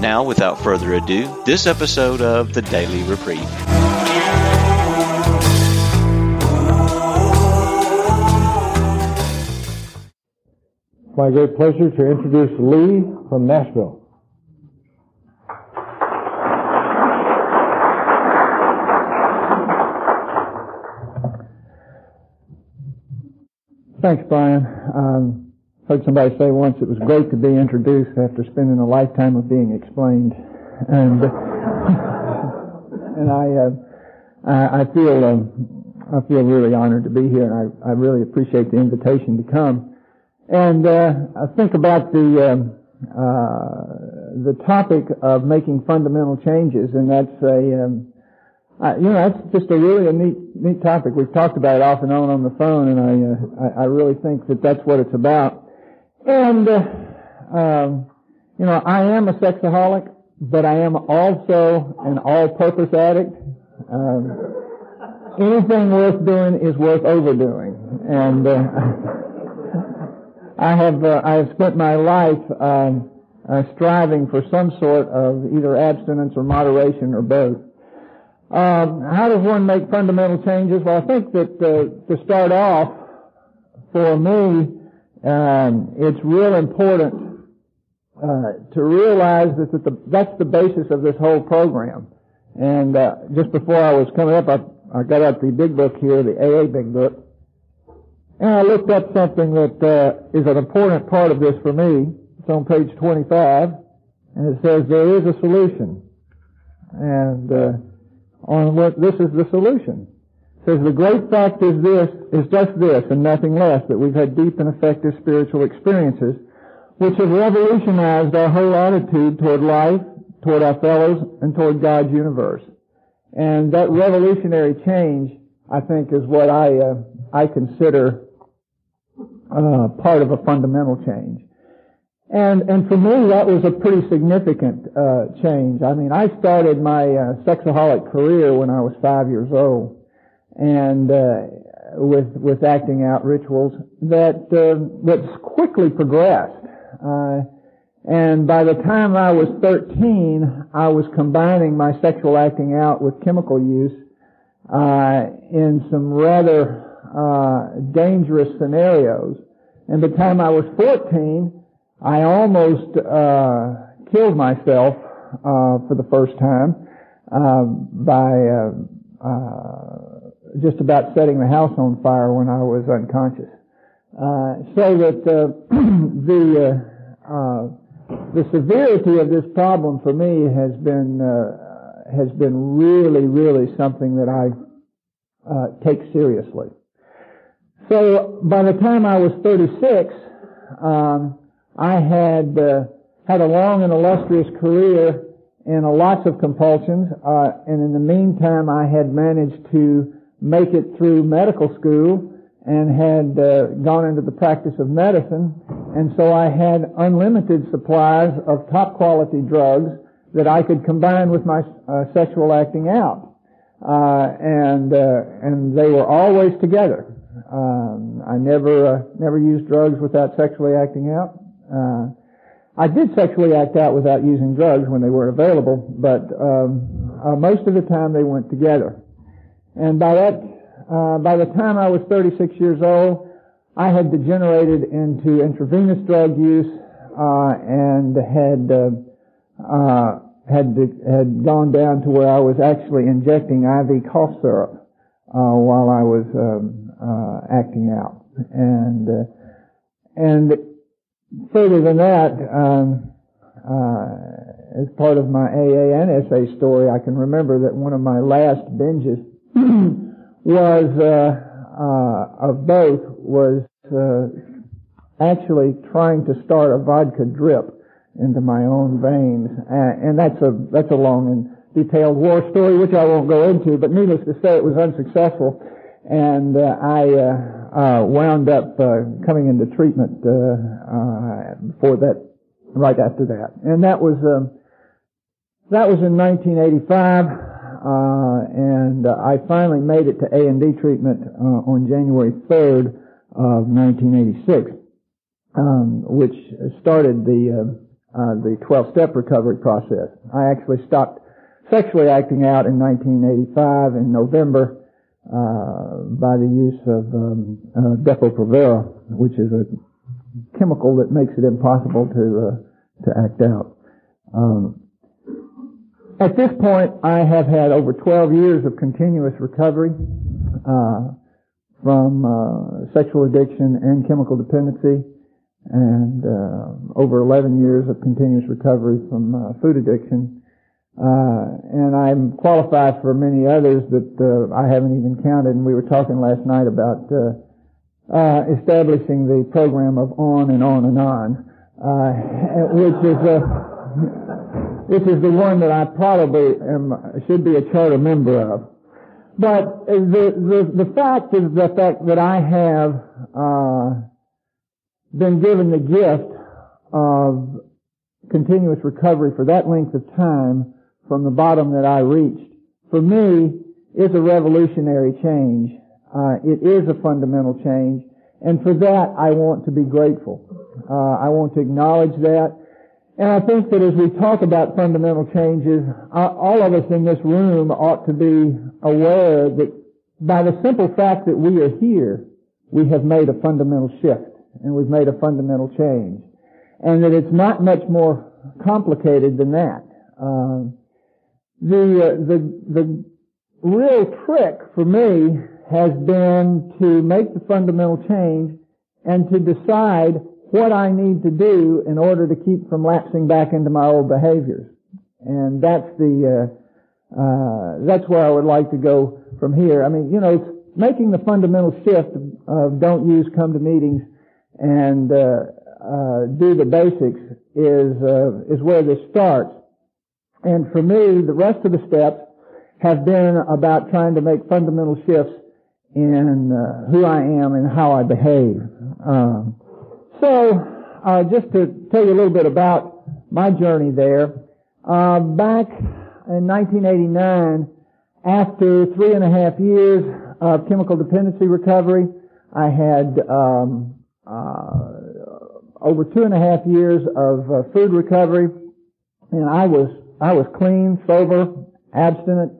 Now, without further ado, this episode of the Daily Reprieve. my great pleasure to introduce Lee from Nashville. Thanks, Brian. Um, heard somebody say once it was great to be introduced after spending a lifetime of being explained, and and I uh, I, I feel um, I feel really honored to be here, and I, I really appreciate the invitation to come. And uh, I think about the um, uh, the topic of making fundamental changes, and that's a um, uh, you know that's just a really a neat neat topic. We've talked about it off and on on the phone, and I uh, I, I really think that that's what it's about. And uh, um, you know I am a sexaholic, but I am also an all-purpose addict. Um, anything worth doing is worth overdoing, and. Uh, I have uh, I have spent my life um, uh, striving for some sort of either abstinence or moderation or both. Um, how does one make fundamental changes? Well, I think that uh, to start off, for me, um, it's real important uh, to realize that the, that's the basis of this whole program. And uh, just before I was coming up, I, I got out the big book here, the AA Big Book, and I looked up something that uh, is an important part of this for me. It's on page 25, and it says there is a solution. And uh, on what this is the solution. Says the great fact is this is just this and nothing less that we've had deep and effective spiritual experiences which have revolutionized our whole attitude toward life, toward our fellows, and toward God's universe. And that revolutionary change, I think, is what I uh, I consider uh, part of a fundamental change. And and for me, that was a pretty significant uh, change. I mean, I started my uh, sexaholic career when I was five years old, and uh, with with acting out rituals that uh, that quickly progressed. Uh, and by the time I was 13, I was combining my sexual acting out with chemical use uh, in some rather uh, dangerous scenarios. And by the time I was 14, I almost uh, killed myself uh, for the first time uh, by just about setting the house on fire when I was unconscious. so that the the severity of this problem for me has been has been really, really something that I take seriously. So by the time I was 36, um, I had uh, had a long and illustrious career in lots of compulsions, uh, and in the meantime, I had managed to make it through medical school and had uh, gone into the practice of medicine, and so I had unlimited supplies of top quality drugs that I could combine with my uh, sexual acting out, uh, and uh, and they were always together. Um, I never uh, never used drugs without sexually acting out. Uh, I did sexually act out without using drugs when they weren't available, but um, most of the time they went together. And by that, uh, by the time I was 36 years old, I had degenerated into intravenous drug use uh, and had uh, had had gone down to where I was actually injecting IV cough syrup while I was um, uh, acting out. And uh, and further than that, um, uh, as part of my AA and SA story, I can remember that one of my last binges was uh, uh, of both was uh, actually trying to start a vodka drip into my own veins, and that's a that's a long and detailed war story, which I won't go into, but needless to say, it was unsuccessful, and uh, I uh, wound up uh, coming into treatment uh, for that right after that, and that was um, that was in 1985, and I finally made it to A and D treatment on January 3rd of 1986, um, which started the uh, the 12-step recovery process. I actually stopped sexually acting out in 1985 in November uh, by the use of um, uh, Depo-Provera, which is a chemical that makes it impossible to uh, to act out. Um, at this point, I have had over 12 years of continuous recovery uh, from uh, sexual addiction and chemical dependency and uh, over 11 years of continuous recovery from uh, food addiction. Uh, and I'm qualified for many others that uh, I haven't even counted. And we were talking last night about establishing the program of on and on and on, which is which is the one that I probably am, should be a charter member of. But the the the fact is the fact that I have been given the gift of continuous recovery for that length of time from the bottom that I reached, for me, is a revolutionary change. Uh, it is a fundamental change, and for that I want to be grateful. Uh, I want to acknowledge that, and I think that as we talk about fundamental changes, uh, all of us in this room ought to be aware that by the simple fact that we are here, we have made a fundamental shift and we've made a fundamental change. And that it's not much more complicated than that. Uh, the, uh, the, the real trick for me has been to make the fundamental change and to decide what I need to do in order to keep from lapsing back into my old behaviors. And that's the, uh, uh, that's where I would like to go from here. I mean, you know, making the fundamental shift of don't use, come to meetings and uh, uh, do the basics is uh, is where this starts. And for me, the rest of the steps have been about trying to make fundamental shifts in uh, who I am and how I behave. Um, so, uh, just to tell you a little bit about my journey there, uh, back in 1989, after three and a half years of chemical dependency recovery, I had um, uh, over two and a half years of uh, food recovery, and I was I was clean, sober, abstinent,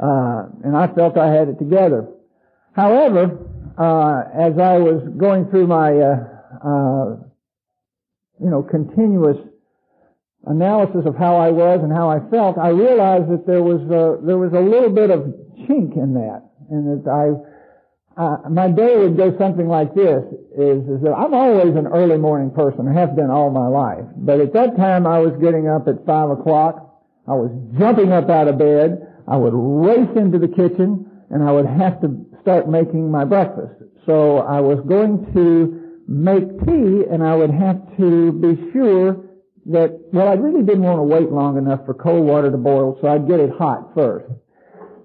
uh, and I felt I had it together. However, uh, as I was going through my uh, you know continuous analysis of how I was and how I felt, I realized that there was a, there was a little bit of chink in that, and that I uh, my day would go something like this, is, is that I'm always an early morning person. I have been all my life. But at that time I was getting up at five o'clock. I was jumping up out of bed. I would race into the kitchen and I would have to start making my breakfast. So I was going to make tea and I would have to be sure that, well, I really didn't want to wait long enough for cold water to boil, so I'd get it hot first.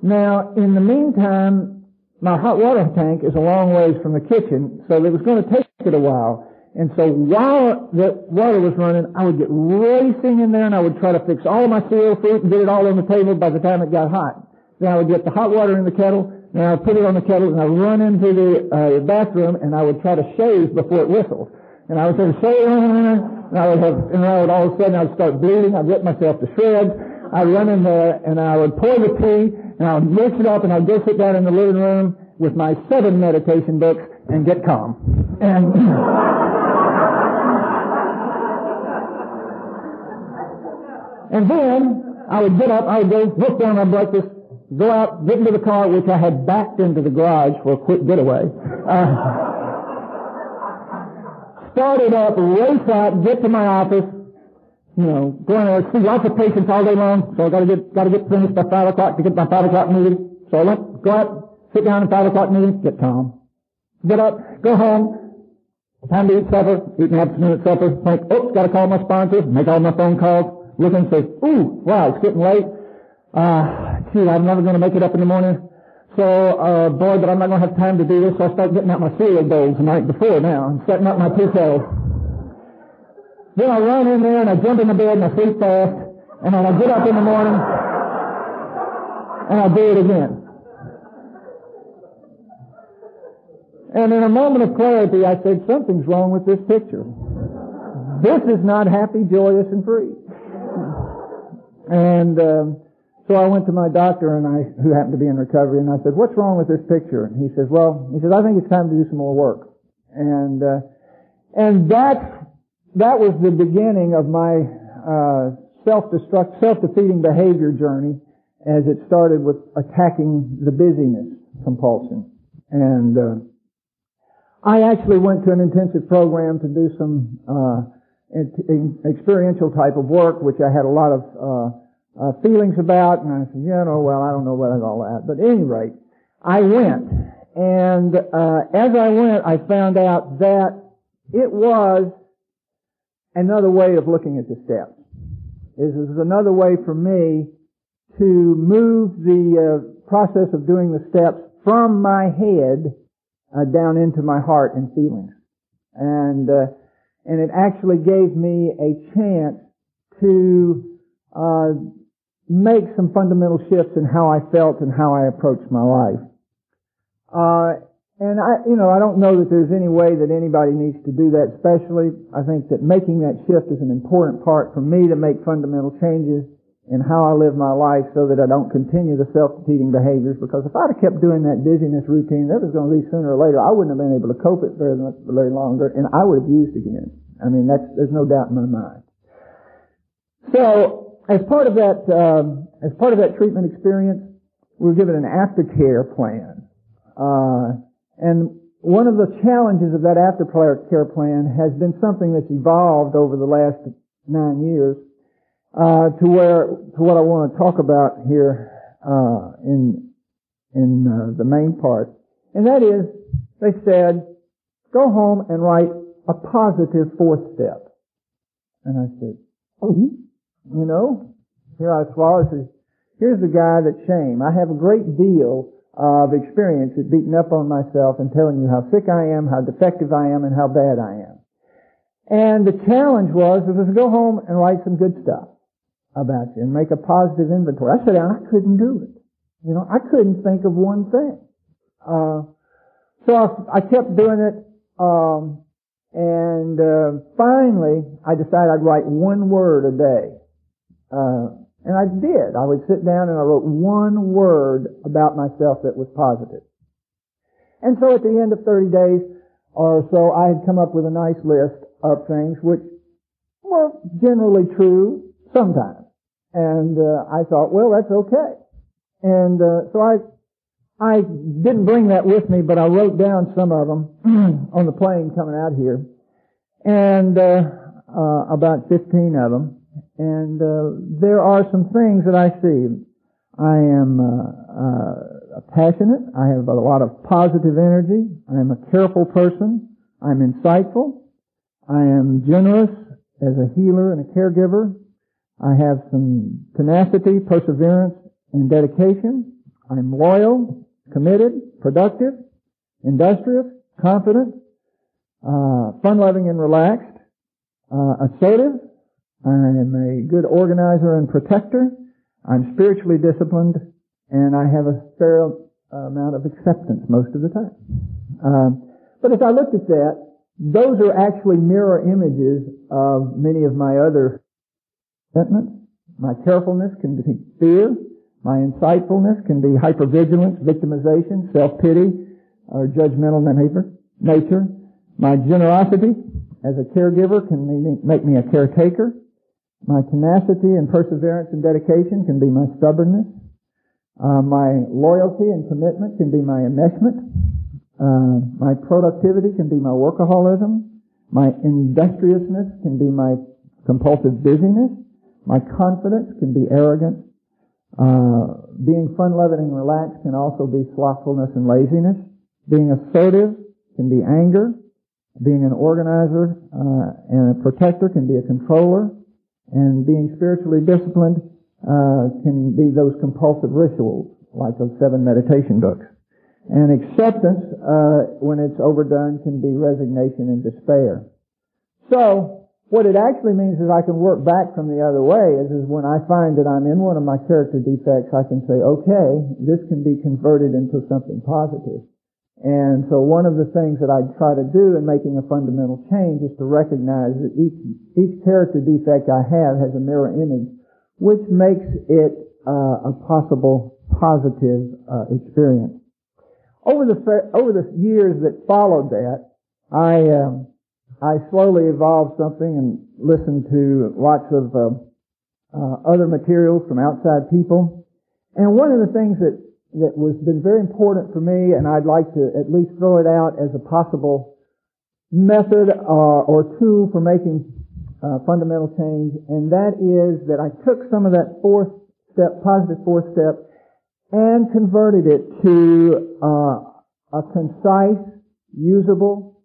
Now, in the meantime, my hot water tank is a long ways from the kitchen, so it was going to take it a while. And so while the water was running, I would get racing in there and I would try to fix all my cereal fruit and get it all on the table by the time it got hot. Then I would get the hot water in the kettle and I would put it on the kettle and I would run into the uh, bathroom and I would try to shave before it whistled. And I would say, shave, and I would have, and I would all of a sudden I would start bleeding. I'd rip myself to shreds. I'd run in there and I would pour the tea and I'll mix it up and I'll go sit down in the living room with my seven meditation books and get calm. And and then I would get up, I would go look down my breakfast, go out, get into the car, which I had backed into the garage for a quick getaway. Uh, start it up, race out, get to my office, you know, go in there, see lots of patients all day long, so I gotta get, gotta get finished by five o'clock to get my five o'clock meeting. So I went, go out, sit down at five o'clock meeting, get calm. Get up, go home, time to eat supper, eat an afternoon supper, think, oops, gotta call my sponsor, make all my phone calls, look and say, ooh, wow, it's getting late. uh, I'm never going to make it up in the morning. So, uh, boy, but I'm not going to have time to do this, so I start getting out my cereal bowls the night before now and setting up my toothpaste. Then I run in there and I jump in the bed and I sleep fast, and then I get up in the morning and I do it again. And in a moment of clarity, I said, something's wrong with this picture. This is not happy, joyous, and free. And um, so I went to my doctor and I, who happened to be in recovery, and I said, "What's wrong with this picture?" And he says, "Well, he says I think it's time to do some more work." And uh, and that that was the beginning of my uh, self-destruct, self-defeating behavior journey, as it started with attacking the busyness compulsion. And uh, I actually went to an intensive program to do some uh, experiential type of work, which I had a lot of uh, feelings about, and I said, you know, well, I don't know about all that. But at any rate, I went, and uh, as I went, I found out that it was another way of looking at the steps. This is another way for me to move the uh, process of doing the steps from my head uh, down into my heart and feelings, and uh, and it actually gave me a chance to uh, make some fundamental shifts in how I felt and how I approached my life. Uh, and I, you know, I don't know that there's any way that anybody needs to do that specially. I think that making that shift is an important part for me to make fundamental changes in how I live my life so that I don't continue the self-defeating behaviors because if I'd have kept doing that busyness routine, that was going to be sooner or later, I wouldn't have been able to cope it very much, very longer and I would have used again. I mean, that's, there's no doubt in my mind. So, as part of that, um, as part of that treatment experience, we were given an aftercare plan. Uh, and one of the challenges of that aftercare plan has been something that's evolved over the last nine years uh, to where to what I want to talk about here uh, in in uh, the main part, and that is they said, go home and write a positive fourth step. And I said, oh, you know, here I swallow. Says, here's the guy that's shame. I have a great deal of experience at beating up on myself and telling you how sick I am, how defective I am, and how bad I am. And the challenge was, was to go home and write some good stuff about you and make a positive inventory. I said, I couldn't do it. You know, I couldn't think of one thing. Uh, so I, I, kept doing it, um, and uh, finally I decided I'd write one word a day. Uh, and I did. I would sit down and I wrote one word about myself that was positive. And so at the end of 30 days or so, I had come up with a nice list of things which were generally true sometimes. And uh, I thought, well, that's okay. And uh, so I I didn't bring that with me, but I wrote down some of them on the plane coming out here, and uh, uh about 15 of them. And uh, there are some things that I see. I am uh, uh, passionate. I have a lot of positive energy. I am a careful person. I'm insightful. I am generous as a healer and a caregiver. I have some tenacity, perseverance, and dedication. I'm loyal, committed, productive, industrious, confident, uh, fun-loving and relaxed, uh, assertive, I am a good organizer and protector. I'm spiritually disciplined, and I have a fair amount of acceptance most of the time. Uh, but as I looked at that, those are actually mirror images of many of my other sentiments. My carefulness can be fear. My insightfulness can be hypervigilance, victimization, self-pity, or judgmental nature. My generosity as a caregiver can make me a caretaker. My tenacity and perseverance and dedication can be my stubbornness. Uh, my loyalty and commitment can be my enmeshment. Uh, my productivity can be my workaholism. My industriousness can be my compulsive busyness. My confidence can be arrogance. Uh, being fun-loving and relaxed can also be slothfulness and laziness. Being assertive can be anger. Being an organizer uh, and a protector can be a controller and being spiritually disciplined uh, can be those compulsive rituals, like those seven meditation books. And acceptance, uh, when it's overdone, can be resignation and despair. So, what it actually means is I can work back from the other way is, is when I find that I'm in one of my character defects, I can say, okay, this can be converted into something positive. And so one of the things that I try to do in making a fundamental change is to recognize that each, each character defect I have has a mirror image, which makes it uh, a possible positive uh, experience. Over the over the years that followed that, I um, I slowly evolved something and listened to lots of uh, uh, other materials from outside people. And one of the things that that was been very important for me, and I'd like to at least throw it out as a possible method uh, or tool for making uh, fundamental change, and that is that I took some of that fourth step, positive fourth step, and converted it to uh, a concise, usable,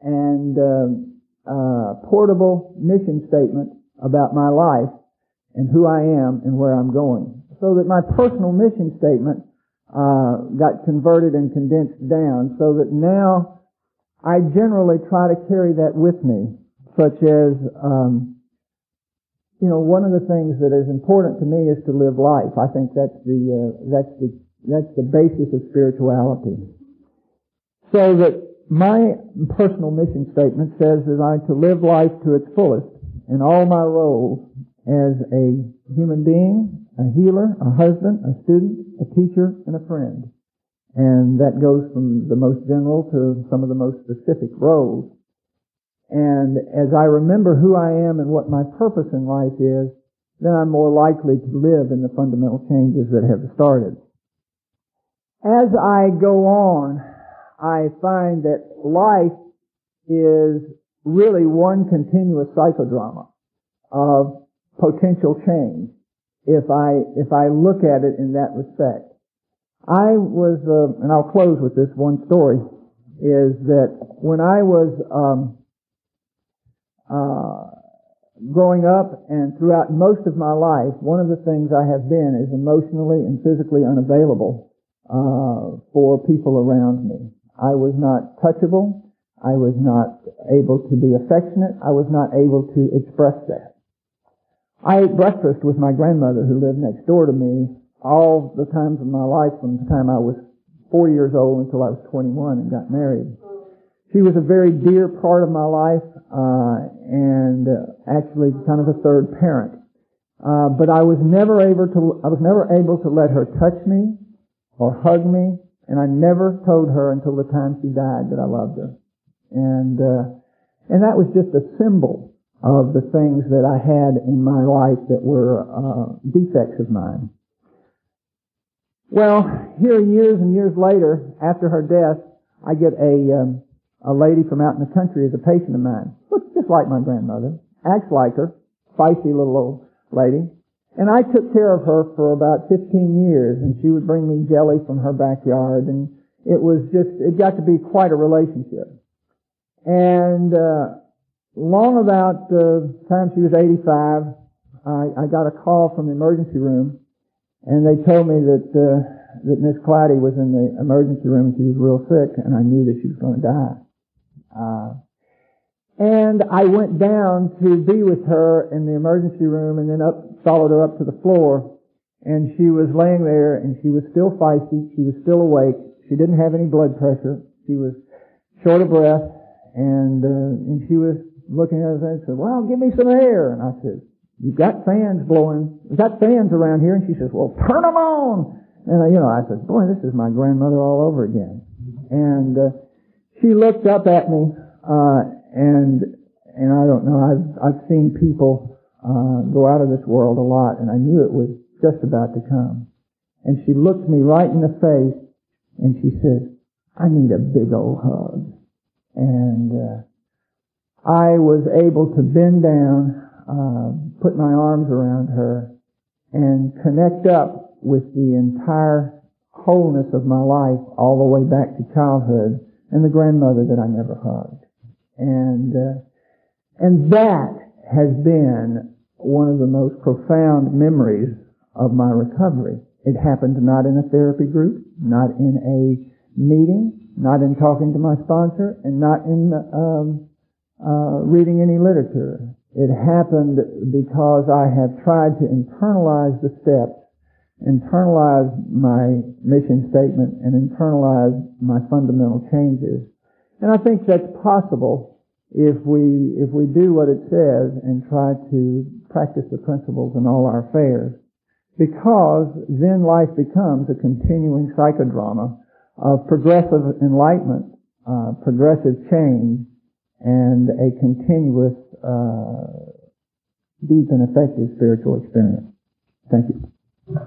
and um, uh, portable mission statement about my life and who I am and where I'm going. So that my personal mission statement uh, got converted and condensed down so that now I generally try to carry that with me, such as, um, you know, one of the things that is important to me is to live life. I think that's the uh, that's the that's the basis of spirituality. So that my personal mission statement says that I to live life to its fullest in all my roles as a human being, a healer, a husband, a student, a teacher, and a friend. And that goes from the most general to some of the most specific roles. And as I remember who I am and what my purpose in life is, then I'm more likely to live in the fundamental changes that have started. As I go on, I find that life is really one continuous psychodrama of potential change if I if I look at it in that respect. I was, uh, and I'll close with this one story, is that when I was um, uh, growing up and throughout most of my life, one of the things I have been is emotionally and physically unavailable uh, for people around me. I was not touchable. I was not able to be affectionate. I was not able to express that. I ate breakfast with my grandmother who lived next door to me all the times of my life from the time I was four years old until I was 21 and got married. She was a very dear part of my life, uh, and uh, actually kind of a third parent. Uh, but I was never able to, I was never able to let her touch me or hug me, and I never told her until the time she died that I loved her. And, uh, and that was just a symbol of the things that I had in my life that were uh, defects of mine. Well, here years and years later, after her death, I get a um, a lady from out in the country as a patient of mine. Looks just like my grandmother, acts like her, feisty little old lady. And I took care of her for about 15 years, and she would bring me jelly from her backyard, and it was just, it got to be quite a relationship. And uh, long about the time she was 85, I, I got a call from the emergency room, and they told me that uh, that Miss Cloudy was in the emergency room. She was real sick, and I knew that she was going to die. Uh, and I went down to be with her in the emergency room, and then up followed her up to the floor. And she was laying there, and she was still feisty. She was still awake. She didn't have any blood pressure. She was short of breath, and uh, and she was looking at us and said, well, give me some air. And I said, you've got fans blowing. We've got fans around here. And she says, well, turn them on. And, you know, I said, boy, this is my grandmother all over again. And, uh, she looked up at me, uh, and, and I don't know, I've, I've seen people, uh, go out of this world a lot, and I knew it was just about to come. And she looked me right in the face, and she said, I need a big old hug. And, uh, I was able to bend down, uh, put my arms around her, and connect up with the entire wholeness of my life all the way back to childhood and the grandmother that I never hugged. And, uh, and that has been one of the most profound memories of my recovery. It happened not in a therapy group, not in a meeting, not in talking to my sponsor, and not in um, uh, reading any literature. It happened because I have tried to internalize the steps, internalize my mission statement, and internalize my fundamental changes. And I think that's possible if we if we do what it says and try to practice the principles in all our affairs because then life becomes a continuing psychodrama of progressive enlightenment, uh, progressive change, and a continuous uh, deep and effective spiritual experience. Thank you.